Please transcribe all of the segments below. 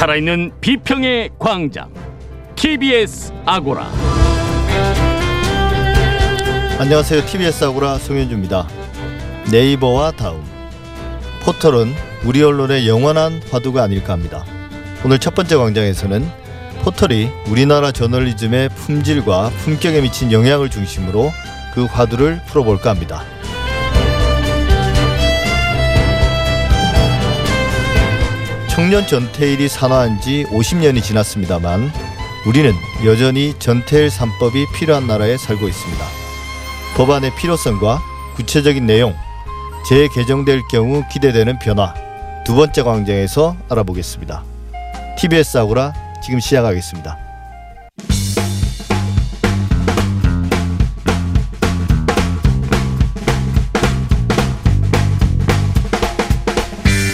살아있는 비평의 광장 TBS 아고라 안녕하세요. TBS 아고라 송현주입니다. 네이버와 다음 포털은 우리 언론의 영원한 화두가 아닐까 합니다. 오늘 첫 번째 광장에서는 포털이 우리나라 저널리즘의 품질과 품격에 미친 영향을 중심으로 그 화두를 풀어볼까 합니다. 청년 전태일이 산화한 지 50년이 지났습니다만 우리는 여전히 전태일 3법이 필요한 나라에 살고 있습니다. 법안의 필요성과 구체적인 내용, 재개정될 경우 기대되는 변화 두 번째 광장에서 알아보겠습니다. TBS 아고라 지금 시작하겠습니다.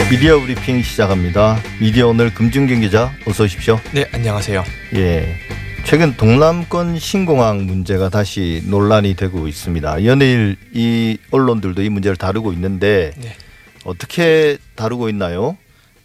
미디어 브리핑 시작합니다. 미디어 오늘 금준경 기자 어서 오십시오. 네, 안녕하세요. 예. 최근 동남권 신공항 문제가 다시 논란이 되고 있습니다. 연일 이 언론들도 이 문제를 다루고 있는데 네. 어떻게 다루고 있나요?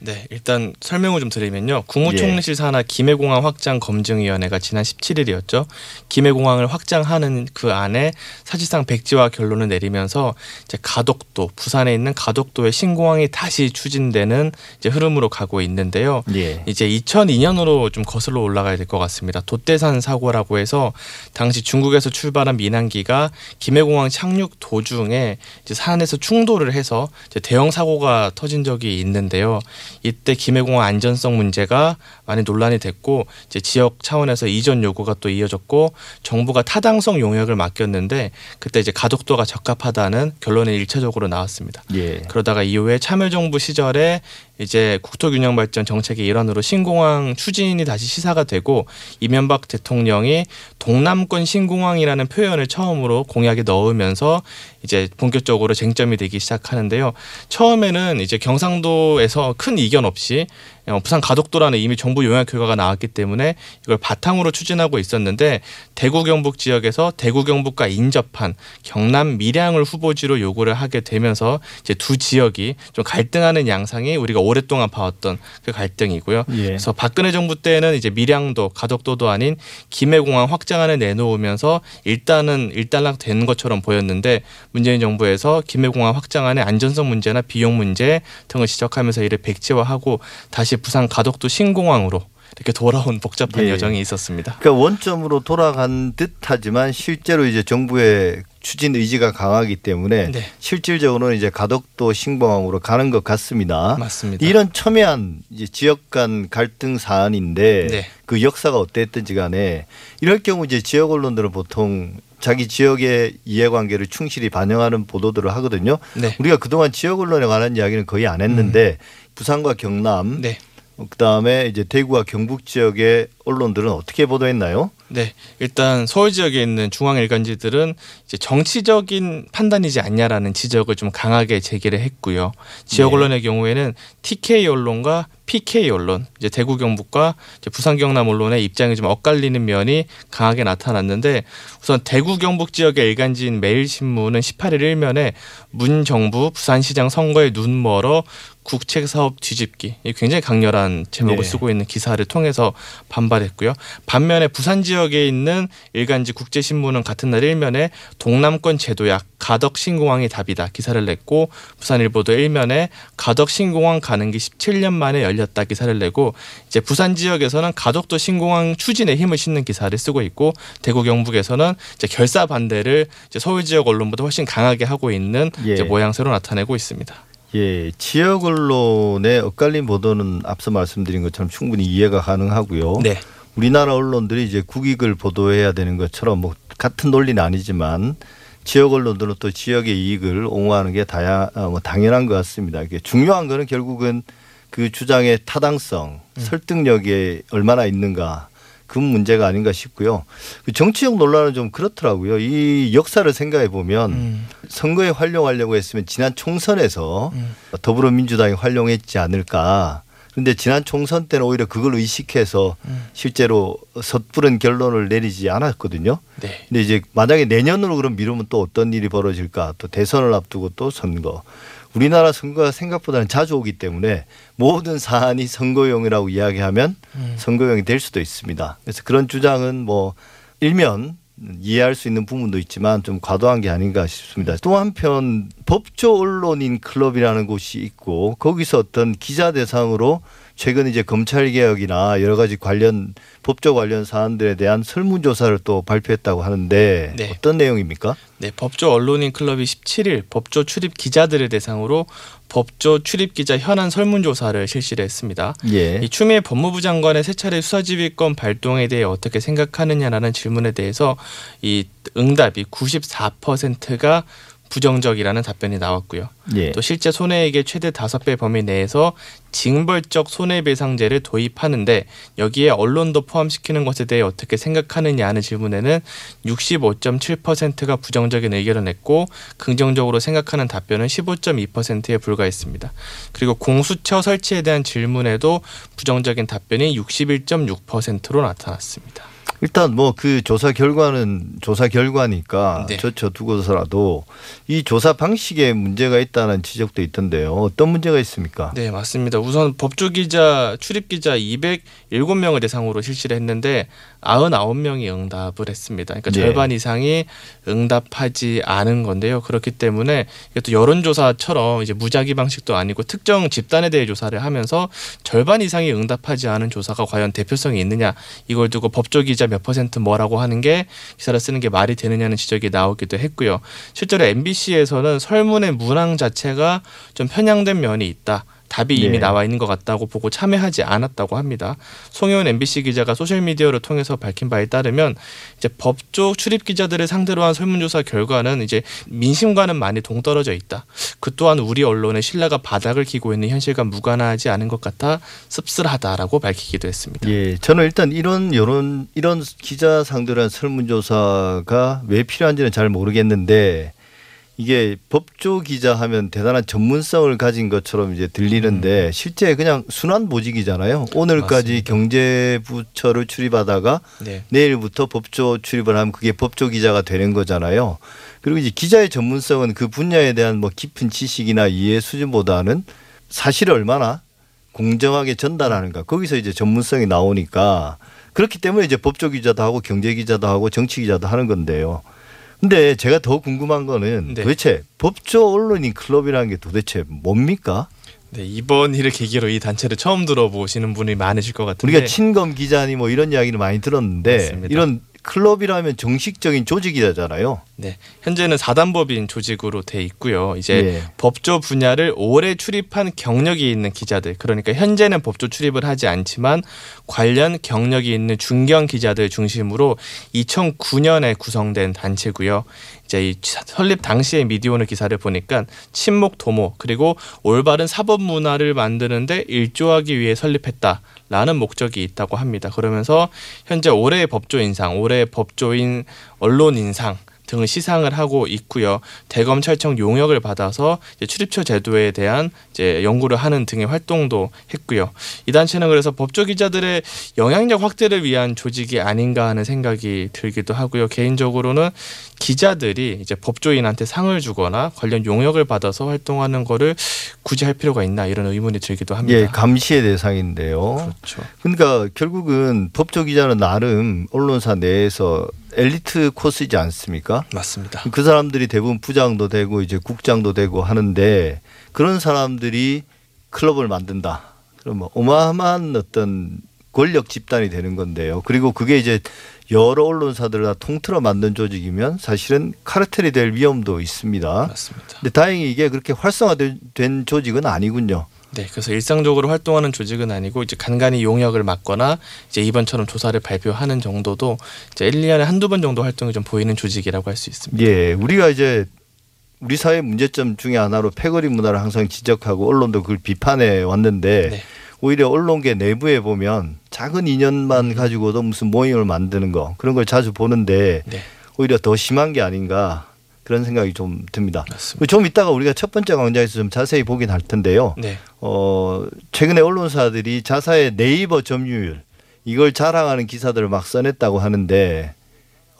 네, 일단 설명을 좀 드리면요. 국무총리실 산하 김해공항 확장 검증위원회가 지난 17일이었죠. 김해공항을 확장하는 그 안에 사실상 백지화 결론을 내리면서 이제 가덕도 부산에 있는 가덕도의 신공항이 다시 추진되는 이제 흐름으로 가고 있는데요. 예. 이제 2002년으로 좀 거슬러 올라가야 될 것 같습니다. 돛대산 사고라고 해서 당시 중국에서 출발한 민항기가 김해공항 착륙 도중에 이제 산에서 충돌을 해서 대형 사고가 터진 적이 있는데요. 이때 김해공항 안전성 문제가 많이 논란이 됐고 이제 지역 차원에서 이전 요구가 또 이어졌고 정부가 타당성 용역을 맡겼는데 그때 이제 가덕도가 적합하다는 결론이 일차적으로 나왔습니다. 예. 그러다가 이후에 참여정부 시절에 이제 국토균형발전 정책의 일환으로 신공항 추진이 다시 시사가 되고 이명박 대통령이 동남권 신공항이라는 표현을 처음으로 공약에 넣으면서 이제 본격적으로 쟁점이 되기 시작하는데요. 처음에는 이제 경상도에서 큰 이견 없이 어, 부산 가덕도라는 이미 정부 용역 결과가 나왔기 때문에 이걸 바탕으로 추진하고 있었는데 대구 경북 지역에서 대구 경북과 인접한 경남 밀양을 후보지로 요구를 하게 되면서 이제 두 지역이 좀 갈등하는 양상이 우리가 오랫동안 봐왔던 그 갈등이고요. 예. 그래서 박근혜 정부 때는 이제 밀양도 가덕도도 아닌 김해공항 확장안을 내놓으면서 일단은 일단락 된 것처럼 보였는데 문재인 정부에서 김해공항 확장안의 안전성 문제나 비용 문제 등을 지적하면서 이를 백지화하고 다시 부산 가덕도 신공항으로 이렇게 돌아온 복잡한 예. 여정이 있었습니다. 그러니까 원점으로 돌아간 듯하지만 실제로 이제 정부의 추진 의지가 강하기 때문에 네. 실질적으로는 이제 가덕도 신공항으로 가는 것 같습니다. 맞습니다. 이런 첨예한 이제 지역 간 갈등 사안인데 네. 그 역사가 어땠든지 간에 이럴 경우 이제 지역 언론들은 보통 자기 지역의 이해관계를 충실히 반영하는 보도들을 하거든요. 네. 우리가 그동안 지역 언론에 관한 이야기는 거의 안 했는데 부산과 경남, 네. 그다음에 이제 대구와 경북 지역의 언론들은 어떻게 보도했나요? 네, 일단 서울 지역에 있는 중앙 일간지들은 이제 정치적인 판단이지 않냐라는 지적을 좀 강하게 제기를 했고요. 지역 네. 언론의 경우에는 TK 언론과 PK 언론, 이제 대구 경북과 이제 부산 경남 언론의 입장이 좀 엇갈리는 면이 강하게 나타났는데 우선 대구 경북 지역의 일간지인 매일신문은 18일 일면에 문 정부 부산시장 선거에 눈 멀어 국책 사업 뒤집기 이 굉장히 강렬한 제목을 네. 쓰고 있는 기사를 통해서 반발했고요. 반면에 부산 지역 에 있는 일간지 국제신문은 같은 날 일면에 동남권 제도약 가덕 신공항이 답이다 기사를 냈고 부산일보도 일면에 가덕 신공항 가는 길 17년 만에 열렸다 기사를 내고 이제 부산 지역에서는 가덕도 신공항 추진에 힘을 싣는 기사를 쓰고 있고 대구 경북에서는 이제 결사 반대를 이제 서울 지역 언론보다 훨씬 강하게 하고 있는 예. 이제 모양새로 나타내고 있습니다. 예, 지역 언론의 엇갈린 보도는 앞서 말씀드린 것처럼 충분히 이해가 가능하고요. 네. 우리나라 언론들이 이제 국익을 보도해야 되는 것처럼 뭐 같은 논리는 아니지만 지역 언론들은 또 지역의 이익을 옹호하는 게 다야 어, 뭐 당연한 것 같습니다. 이게 중요한 거는 결국은 그 주장의 타당성, 설득력이 얼마나 있는가 그 문제가 아닌가 싶고요. 그 정치적 논란은 좀 그렇더라고요. 이 역사를 생각해 보면 음. 선거에 활용하려고 했으면 지난 총선에서 음. 더불어민주당이 활용했지 않을까 그런데 지난 총선 때는 오히려 그걸 의식해서 실제로 섣부른 결론을 내리지 않았거든요. 네. 근데 이제 만약에 내년으로 그럼 미루면 또 어떤 일이 벌어질까? 또 대선을 앞두고 또 선거. 우리나라 선거가 생각보다는 자주 오기 때문에 모든 사안이 선거용이라고 이야기하면 음. 선거용이 될 수도 있습니다. 그래서 그런 주장은 뭐 일면 이해할 수 있는 부분도 있지만 좀 과도한 게 아닌가 싶습니다. 또 한편 법조 언론인 클럽이라는 곳이 있고 거기서 어떤 기자 대상으로 최근 이제 검찰 개혁이나 여러 가지 관련 법조 관련 사안들에 대한 설문조사를 또 발표했다고 하는데 네. 어떤 내용입니까? 네, 법조 언론인 클럽이 17일 법조 출입 기자들을 대상으로 법조 출입 기자 현안 설문조사를 실시를 했습니다. 예. 이 추미애 법무부 장관의 세 차례 수사지휘권 발동에 대해 어떻게 생각하느냐라는 질문에 대해서 이 응답이 94%가 부정적이라는 답변이 나왔고요. 예. 또 실제 손해액의 최대 다섯 배 범위 내에서 징벌적 손해배상제를 도입하는데 여기에 언론도 포함시키는 것에 대해 어떻게 생각하느냐 하는 질문에는 65.7%가 부정적인 의견을 냈고 긍정적으로 생각하는 답변은 15.2%에 불과했습니다. 그리고 공수처 설치에 대한 질문에도 부정적인 답변이 61.6%로 나타났습니다. 일단 뭐 그 조사 결과는 조사 결과니까 네. 저쳐 두고서라도 이 조사 방식에 문제가 있다는 지적도 있던데요. 어떤 문제가 있습니까? 네, 맞습니다. 우선 법조 기자, 출입 기자 207명을 대상으로 실시를 했는데 99명이 응답을 했습니다. 그러니까 네. 절반 이상이 응답하지 않은 건데요. 그렇기 때문에 이것도 여론조사처럼 이제 무작위 방식도 아니고 특정 집단에 대해 조사를 하면서 절반 이상이 응답하지 않은 조사가 과연 대표성이 있느냐 이걸 두고 법조 기자 몇 퍼센트 뭐라고 하는 게 기사를 쓰는 게 말이 되느냐는 지적이 나오기도 했고요. 실제로 MBC에서는 설문의 문항 자체가 좀 편향된 면이 있다. 답이 이미 네. 나와 있는 것 같다고 보고 참여하지 않았다고 합니다. 송혜원 MBC 기자가 소셜 미디어를 통해서 밝힌 바에 따르면 이제 법조 출입 기자들을 상대로 한 설문조사 결과는 이제 민심과는 많이 동떨어져 있다. 그 또한 우리 언론의 신뢰가 바닥을 기고 있는 현실과 무관하지 않은 것 같아 씁쓸하다라고 밝히기도 했습니다. 예, 저는 일단 이런 여론 이런 기자 상대로 한 설문조사가 왜 필요한지는 잘 모르겠는데 이게 법조 기자 하면 대단한 전문성을 가진 것처럼 이제 들리는데 실제 그냥 순환 보직이잖아요. 오늘까지 맞습니다. 경제부처를 출입하다가 네. 내일부터 법조 출입을 하면 그게 법조 기자가 되는 거잖아요. 그리고 이제 기자의 전문성은 그 분야에 대한 뭐 깊은 지식이나 이해 수준보다는 사실을 얼마나 공정하게 전달하는가 거기서 이제 전문성이 나오니까 그렇기 때문에 이제 법조 기자도 하고 경제 기자도 하고 정치 기자도 하는 건데요. 근데 제가 더 궁금한 거는 네. 도대체 법조 언론인 클럽이라는 게 도대체 뭡니까? 네, 이번 일을 계기로 이 단체를 처음 들어보시는 분이 많으실 것 같은데 우리가 친검 기자니 뭐 이런 이야기를 많이 들었는데 맞습니다. 이런 클럽이라면 정식적인 조직이잖아요. 네, 현재는 사단법인 조직으로 돼 있고요. 이제 예. 법조 분야를 오래 출입한 경력이 있는 기자들, 그러니까 현재는 법조 출입을 하지 않지만 관련 경력이 있는 중견 기자들 중심으로 2009년에 구성된 단체고요. 이제 이 설립 당시의 미디어오늘 기사를 보니까 친목 도모 그리고 올바른 사법 문화를 만드는데 일조하기 위해 설립했다. 라는 목적이 있다고 합니다. 그러면서 현재 올해의 법조 인상, 올해의 법조인 언론 인상 등을 시상을 하고 있고요. 대검찰청 용역을 받아서 출입처 제도에 대한 이제 연구를 하는 등의 활동도 했고요. 이 단체는 그래서 법조 기자들의 영향력 확대를 위한 조직이 아닌가 하는 생각이 들기도 하고요. 개인적으로는 기자들이 이제 법조인한테 상을 주거나 관련 용역을 받아서 활동하는 거를 굳이 할 필요가 있나 이런 의문이 들기도 합니다. 예, 감시의 대상인데요. 그렇죠. 그러니까 결국은 법조 기자는 나름 언론사 내에서 엘리트 코스이지 않습니까? 맞습니다. 그 사람들이 대부분 부장도 되고 이제 국장도 되고 하는데 그런 사람들이 클럽을 만든다. 그러면 어마어마한 어떤 권력 집단이 되는 건데요. 그리고 그게 이제 여러 언론사들을 다 통틀어 만든 조직이면 사실은 카르텔이 될 위험도 있습니다. 맞습니다. 근데 다행히 이게 그렇게 활성화된 된 조직은 아니군요. 네, 그래서 일상적으로 활동하는 조직은 아니고 이제 간간히 용역을 맡거나 이제 이번처럼 조사를 발표하는 정도도 이제 1, 2년에 한두 번 정도 활동이 좀 보이는 조직이라고 할 수 있습니다. 예, 우리가 이제 우리 사회 문제점 중에 하나로 패거리 문화를 항상 지적하고 언론도 그걸 비판해 왔는데 네. 오히려 언론계 내부에 보면 작은 인연만 가지고도 무슨 모임을 만드는 거 그런 걸 자주 보는데 네. 오히려 더 심한 게 아닌가 그런 생각이 좀 듭니다. 맞습니다. 좀 이따가 우리가 첫 번째 광장에서 좀 자세히 보긴 할 텐데요. 네. 어, 최근에 언론사들이 자사의 네이버 점유율 이걸 자랑하는 기사들을 막 써냈다고 하는데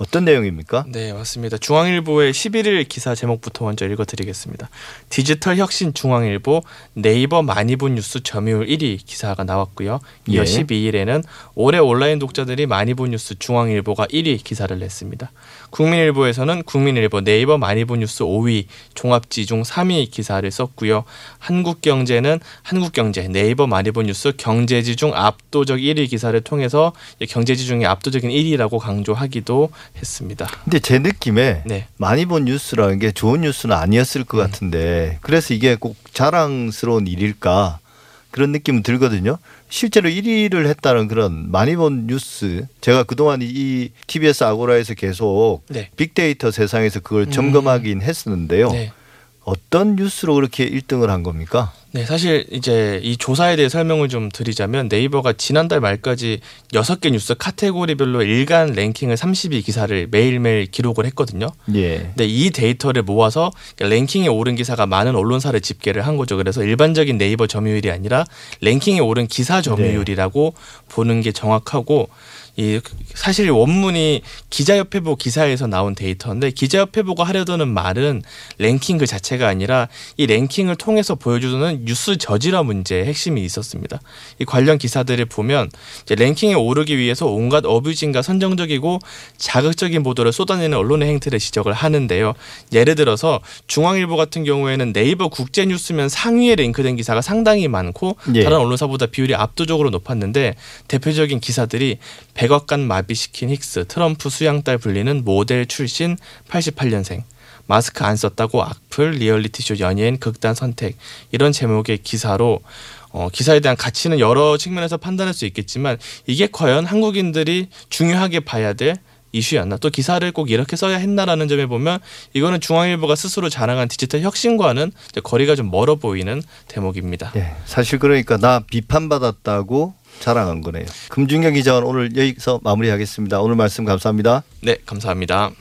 어떤 내용입니까? 네, 맞습니다. 중앙일보의 11일 기사 제목부터 먼저 읽어드리겠습니다. 디지털 혁신 중앙일보 네이버 많이 본 뉴스 점유율 1위 기사가 나왔고요. 이어 예. 12일에는 올해 온라인 독자들이 많이 본 뉴스 중앙일보가 1위 기사를 냈습니다. 국민일보에서는 국민일보 네이버 많이 본 뉴스 5위 종합지 중 3위 기사를 썼고요. 한국경제는 한국경제 네이버 많이 본 뉴스 경제지 중 압도적 1위 기사를 통해서 경제지 중에 압도적인 1위라고 강조하기도 했습니다. 근데 제 느낌에 네. 많이 본 뉴스라는 게 좋은 뉴스는 아니었을 것 같은데 그래서 이게 꼭 자랑스러운 일일까 그런 느낌은 들거든요. 실제로 1위를 했다는 그런 많이 본 뉴스 제가 그동안 이 TBS 아고라에서 계속 네. 빅데이터 세상에서 그걸 음. 점검하긴 했었는데요. 네. 어떤 뉴스로 그렇게 1등을 한 겁니까? 네, 사실 이제 이 조사에 대해 설명을 좀 드리자면 네이버가 지난달 말까지 여섯 개 뉴스 카테고리별로 일간 랭킹을 32 기사를 매일매일 기록을 했거든요. 예. 근데 이 데이터를 모아서 랭킹에 오른 기사가 많은 언론사를 집계를 한 거죠. 그래서 일반적인 네이버 점유율이 아니라 랭킹에 오른 기사 점유율이라고 보는 게 정확하고 이 사실 원문이 기자협회보 기사에서 나온 데이터인데 기자협회보가 하려드는 말은 랭킹 그 자체가 아니라 이 랭킹을 통해서 보여주는 뉴스 저지라 문제의 핵심이 있었습니다. 이 관련 기사들을 보면 이제 랭킹에 오르기 위해서 온갖 어뷰징과 선정적이고 자극적인 보도를 쏟아내는 언론의 행태를 지적을 하는데요. 예를 들어서 중앙일보 같은 경우에는 네이버 국제뉴스면 상위에 랭크된 기사가 상당히 많고 예. 다른 언론사보다 비율이 압도적으로 높았는데 대표적인 기사들이 백악관 마비시킨 힉스 트럼프 수양딸 불리는 모델 출신 88년생 마스크 안 썼다고 악플 리얼리티쇼 연예인 극단 선택 이런 제목의 기사로 어, 기사에 대한 가치는 여러 측면에서 판단할 수 있겠지만 이게 과연 한국인들이 중요하게 봐야 될 이슈였나 또 기사를 꼭 이렇게 써야 했나라는 점에 보면 이거는 중앙일보가 스스로 자랑한 디지털 혁신과는 거리가 좀 멀어 보이는 대목입니다. 예. 사실 그러니까 나 비판받았다고 자랑한 거네요. 금준경 기자는 오늘 여기서 마무리하겠습니다. 오늘 말씀 감사합니다. 네, 감사합니다.